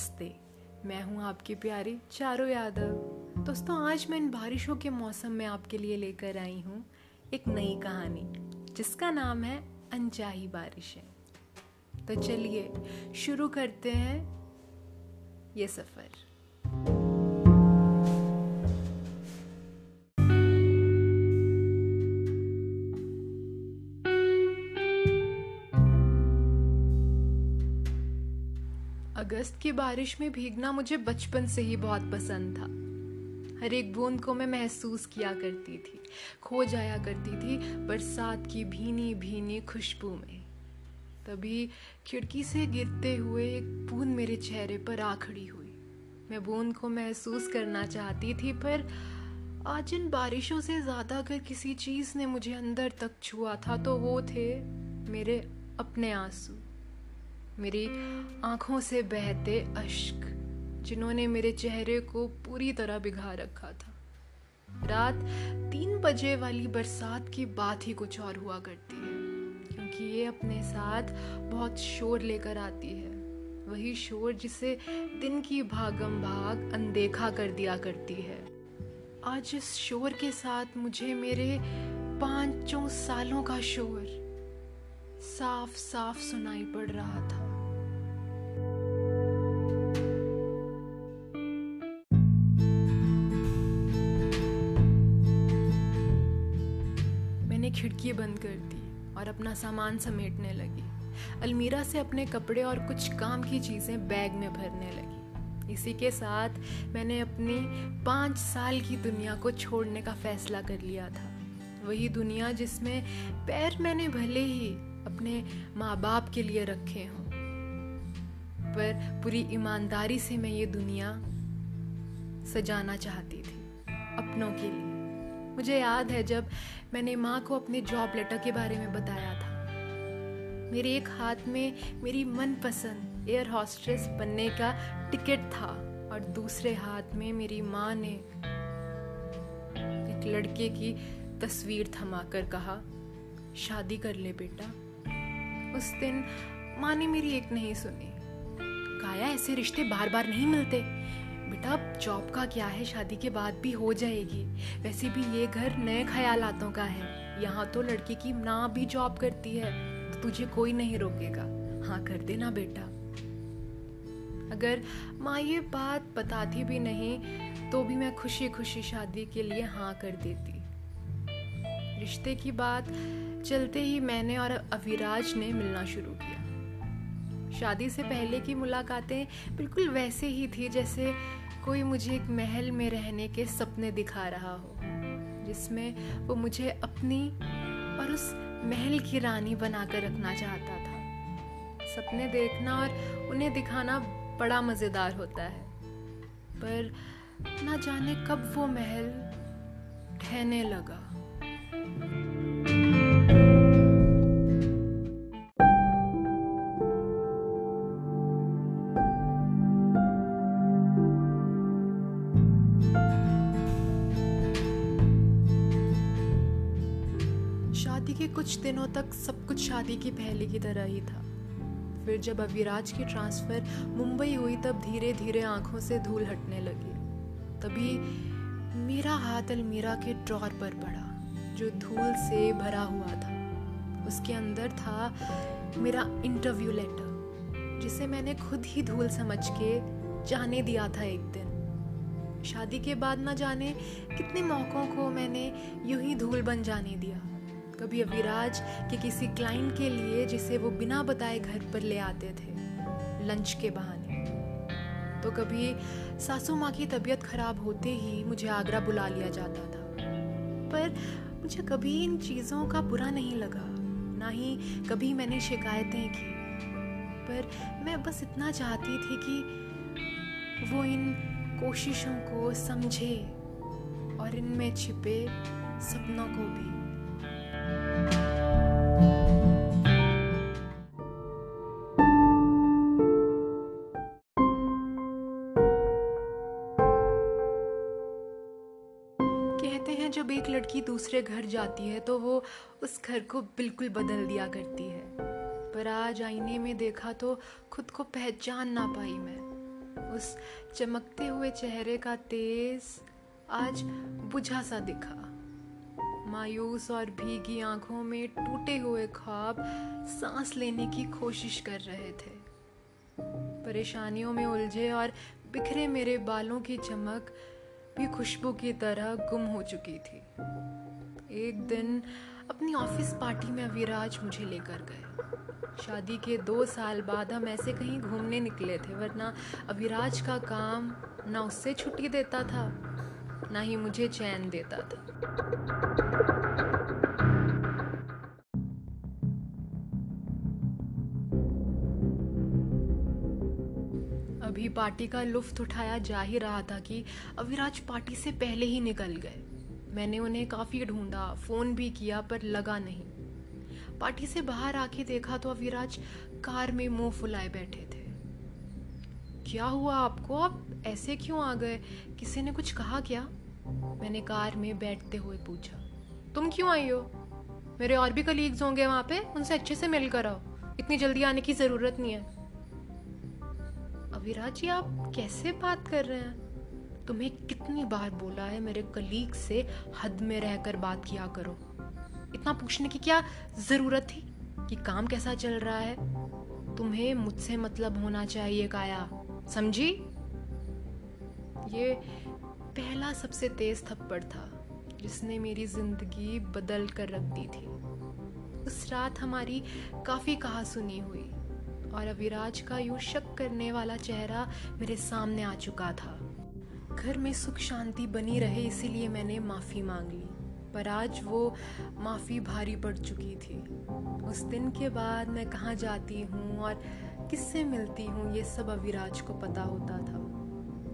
नमस्ते। मैं हूँ आपकी प्यारी चारू यादव। दोस्तों, आज मैं इन बारिशों के मौसम में आपके लिए लेकर आई हूँ एक नई कहानी, जिसका नाम है अनचाही बारिशें। तो चलिए शुरू करते हैं ये सफ़र। अगस्त की बारिश में भीगना मुझे बचपन से ही बहुत पसंद था। हर एक बूंद को मैं महसूस किया करती थी, खो जाया करती थी बरसात की भीनी भीनी खुशबू में। तभी खिड़की से गिरते हुए एक बूंद मेरे चेहरे पर आ खड़ी हुई। मैं बूंद को महसूस करना चाहती थी, पर आज इन बारिशों से ज़्यादा अगर किसी चीज़ ने मुझे अंदर तक छुआ था तो वो थे मेरे अपने आँसू। मेरी आँखों से बहते अश्क, जिन्होंने मेरे चेहरे को पूरी तरह बिघा रखा था। रात तीन बजे वाली बरसात की बात ही कुछ और हुआ करती है, क्योंकि ये अपने साथ बहुत शोर लेकर आती है। वही शोर जिसे दिन की भागम भाग अनदेखा कर दिया करती है। आज इस शोर के साथ मुझे मेरे पाँचों सालों का शोर साफ़ साफ़ सुनाई पड़ रहा था। खिड़की बंद कर दी और अपना सामान समेटने लगी। अलमीरा से अपने कपड़े और कुछ काम की चीज़ें बैग में भरने लगी। इसी के साथ मैंने अपनी पाँच साल की दुनिया को छोड़ने का फैसला कर लिया था। वही दुनिया जिसमें पैर मैंने भले ही अपने माँ बाप के लिए रखे हों, पर पूरी ईमानदारी से मैं ये दुनिया सजाना चाहती थी, अपनों के लिए। मुझे याद है जब मैंने माँ को अपने जॉब लेटर के बारे में बताया था। मेरे एक हाथ में मेरी मनपसंद एयर हॉस्टेस बनने का टिकट था और दूसरे हाथ में मेरी माँ ने एक लड़के की तस्वीर थमाकर कहा, शादी कर ले बेटा। उस दिन माँ ने मेरी एक नहीं सुनी। काया ऐसे रिश्ते बार बार नहीं मिलते। बेटा जॉब का क्या है? शादी के बाद भी हो जाएगी। वैसे भी ये घर नए ख्यालातों का है। यहाँ तो लड़की की ना भी जॉब करती है तो तुझे कोई नहीं रोकेगा। हाँ कर देना बेटा। अगर माँ ये बात बताती भी नहीं तो भी मैं खुशी खुशी शादी के लिए हाँ कर देती। रिश्ते की बात चलते ही मैंने और अविराज ने मिलना शुरू किया। शादी से पहले की मुलाकातें बिल्कुल वैसे ही थी जैसे कोई मुझे एक महल में रहने के सपने दिखा रहा हो, जिसमें वो मुझे अपनी और उस महल की रानी बनाकर रखना चाहता था। सपने देखना और उन्हें दिखाना बड़ा मज़ेदार होता है, पर ना जाने कब वो महल ढहने लगा। कुछ दिनों तक सब कुछ शादी की पहले की तरह ही था। फिर जब अविराज की ट्रांसफ़र मुंबई हुई, तब धीरे धीरे आँखों से धूल हटने लगी। तभी मेरा हाथ अलमीरा के ड्रॉर पर पड़ा, जो धूल से भरा हुआ था। उसके अंदर था मेरा इंटरव्यू लेटर जिसे मैंने खुद ही धूल समझ के जाने दिया था एक दिन। शादी के बाद ना जाने कितने मौक़ों को मैंने यूँ ही धूल बन जाने दिया। कभी अविराज के किसी क्लाइंट के लिए जिसे वो बिना बताए घर पर ले आते थे लंच के बहाने। तो कभी सासू माँ की तबीयत खराब होते ही मुझे आगरा बुला लिया जाता था। पर मुझे कभी इन चीज़ों का बुरा नहीं लगा, ना ही कभी मैंने शिकायतें की। पर मैं बस इतना चाहती थी कि वो इन कोशिशों को समझे और इनमें छिपे सपनों को भी। कहते हैं, जब एक लड़की दूसरे घर जाती है तो वो उस घर को बिल्कुल बदल दिया करती है। पर आज आईने में देखा तो खुद को पहचान ना पाई मैं। उस चमकते हुए चेहरे का तेज आज बुझा सा दिखा। मायूस और भीगी आँखों में टूटे हुए ख्वाब सांस लेने की कोशिश कर रहे थे। परेशानियों में उलझे और बिखरे मेरे बालों की चमक भी खुशबू की तरह गुम हो चुकी थी। एक दिन अपनी ऑफ़िस पार्टी में अविराज मुझे लेकर गए। शादी के दो साल बाद हम ऐसे कहीं घूमने निकले थे, वरना अविराज का काम ना उससे छुट्टी देता था, ना ही मुझे चैन देता था। पार्टी का लुफ्त उठाया जा ही रहा था कि अविराज पार्टी से पहले ही निकल गए। मैंने उन्हें काफ़ी ढूंढा, फ़ोन भी किया, पर लगा नहीं। पार्टी से बाहर आके देखा तो अविराज कार में मुँह फुलाए बैठे थे। क्या हुआ आपको? आप ऐसे क्यों आ गए? किसी ने कुछ कहा क्या? मैंने कार में बैठते हुए पूछा। तुम क्यों आई हो? मेरे और भी कलीग्स होंगे वहाँ पे, उनसे अच्छे से मिल कर आओ। इतनी जल्दी आने की ज़रूरत नहीं है। अविराज जी, आप कैसे बात कर रहे हैं? तुम्हें कितनी बार बोला है मेरे कलीग से हद में रहकर बात किया करो। इतना पूछने की क्या ज़रूरत थी कि काम कैसा चल रहा है? तुम्हें मुझसे मतलब होना चाहिए, काया। समझी? ये पहला सबसे तेज थप्पड़ था, जिसने मेरी ज़िंदगी बदल कर रख दी थी। उस रात हमारी काफ़ी कहा सुनी हुई। और अविराज का यूँ शक करने वाला चेहरा मेरे सामने आ चुका था। घर में सुख शांति बनी रहे, इसीलिए मैंने माफ़ी मांग ली। पर आज वो माफ़ी भारी पड़ चुकी थी। उस दिन के बाद मैं कहाँ जाती हूँ और किससे मिलती हूँ, ये सब अविराज को पता होता था।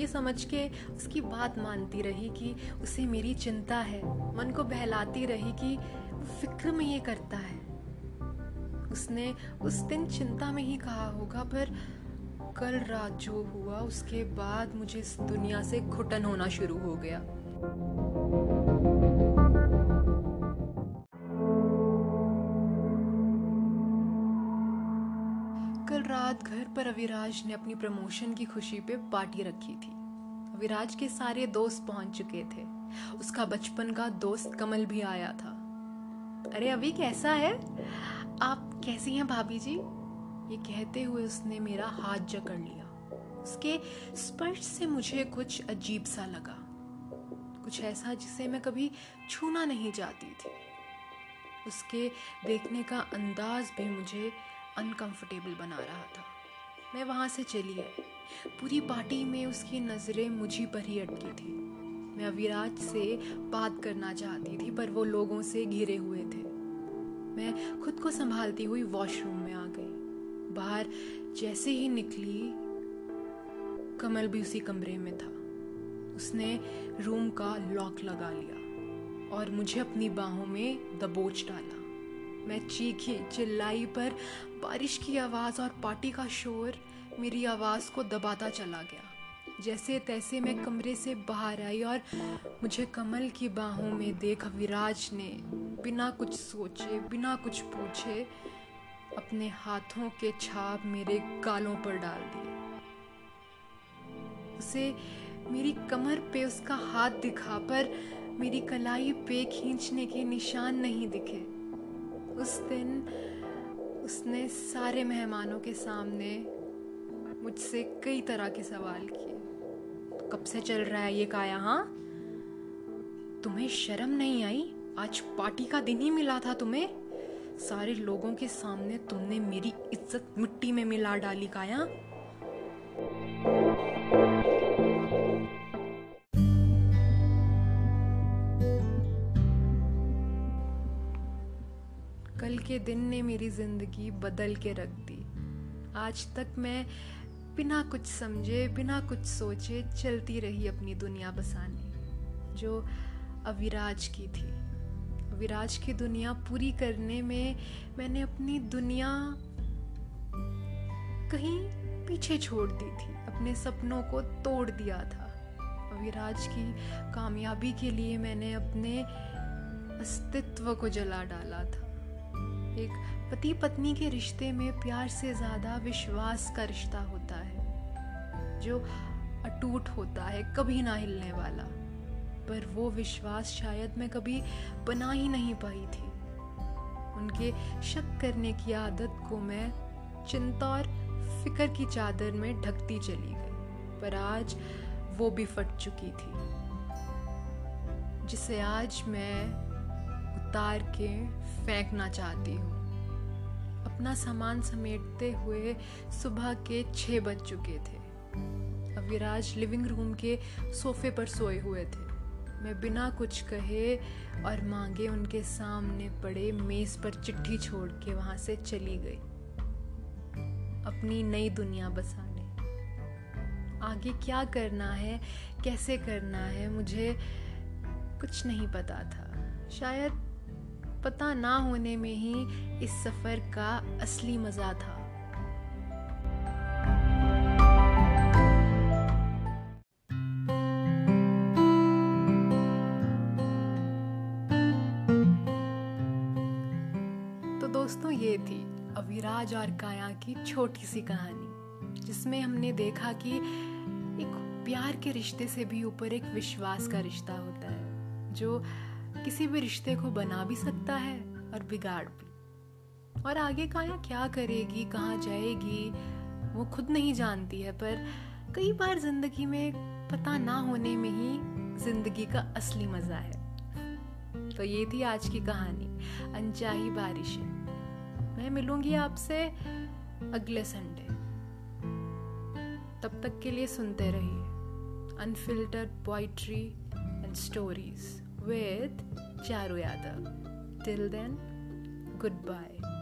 ये समझ के उसकी बात मानती रही कि उसे मेरी चिंता है। मन को बहलाती रही कि फ़िक्र में ये करता है। उसने उस दिन चिंता में ही कहा होगा, पर कल रात जो हुआ, उसके बाद मुझे इस दुनिया से घुटन होना शुरू हो गया। कल रात घर पर अविराज ने अपनी प्रमोशन की खुशी पे पार्टी रखी थी। अविराज के सारे दोस्त पहुँच चुके थे। उसका बचपन का दोस्त कमल भी आया था। अरे अभी कैसा है? कैसी हैं भाभी जी? ये कहते हुए उसने मेरा हाथ जकड़ लिया। उसके स्पर्श से मुझे कुछ अजीब सा लगा। कुछ ऐसा जिसे मैं कभी छूना नहीं चाहती थी। उसके देखने का अंदाज भी मुझे अनकंफर्टेबल बना रहा था। मैं वहाँ से चली आई। पूरी पार्टी में उसकी नज़रें मुझी पर ही अटकी थी। मैं अविराज से बात करना चाहती थी, पर वो लोगों से घिरे हुए थे। मैं खुद को संभालती हुई वॉशरूम में आ गई। बाहर जैसे ही निकली, कमल भी उसी कमरे में था। उसने रूम का लॉक लगा लिया और मुझे अपनी बाहों में दबोच डाला। मैं चीखी, चिल्लाई पर बारिश की आवाज़ और पार्टी का शोर मेरी आवाज़ को दबाता चला गया। जैसे तैसे मैं कमरे से बाहर आई और मुझे कमल की बाहों में देख विराज ने बिना कुछ सोचे, बिना कुछ पूछे, अपने हाथों के छाप मेरे गालों पर डाल दिए। उसे मेरी कमर पे उसका हाथ दिखा, पर मेरी कलाई पे खींचने के निशान नहीं दिखे। उस दिन उसने सारे मेहमानों के सामने मुझसे कई तरह के सवाल किए। कब से चल रहा है ये काया हाँ? तुम्हें शर्म नहीं आई? आज पार्टी का दिन ही मिला था तुम्हें। सारे लोगों के सामने तुमने मेरी इज़्ज़त मिट्टी में मिला डाली, काया। कल के दिन ने मेरी ज़िंदगी बदल के रख दी। आज तक मैं बिना कुछ समझे, बिना कुछ सोचे चलती रही अपनी दुनिया बसाने, जो अविराज की थी। अविराज की दुनिया पूरी करने में मैंने अपनी दुनिया कहीं पीछे छोड़ दी थी, अपने सपनों को तोड़ दिया था। अविराज की कामयाबी के लिए मैंने अपने अस्तित्व को जला डाला था। एक पति पत्नी के रिश्ते में प्यार से ज़्यादा विश्वास का रिश्ता होता जो अटूट होता है, कभी ना हिलने वाला। पर वो विश्वास शायद मैं कभी बना ही नहीं पाई थी। उनके शक करने की आदत को मैं चिंता और फ़िक्र की चादर में ढकती चली गई, पर आज वो भी फट चुकी थी, जिसे आज मैं उतार के फेंकना चाहती हूँ। अपना सामान समेटते हुए सुबह के छह बज चुके थे। अविराज लिविंग रूम के सोफे पर सोए हुए थे। मैं बिना कुछ कहे और मांगे उनके सामने पड़े मेज पर चिट्ठी छोड़ के वहाँ से चली गई। अपनी नई दुनिया बसाने। आगे क्या करना है, कैसे करना है, मुझे कुछ नहीं पता था। शायद पता ना होने में ही इस सफ़र का असली मज़ा था। की छोटी सी कहानी, जिसमें हमने देखा कि एक प्यार के रिश्ते से भी ऊपर एक विश्वास का रिश्ता होता है, जो किसी भी रिश्ते को बना भी सकता है और बिगाड़ भी। और आगे काया क्या करेगी, कहाँ जाएगी, वो खुद नहीं जानती है, पर कई बार ज़िंदगी में पता ना होने में ही ज़िंदगी का असली मज़ा है। तो ये थी आज की कहानी, अनचाही बारिशें। मैं मिलूँगी आपसे अगले संडे तब तक के लिए सुनते रहिए unfiltered poetry and stories with Charu Yadav till then good goodbye.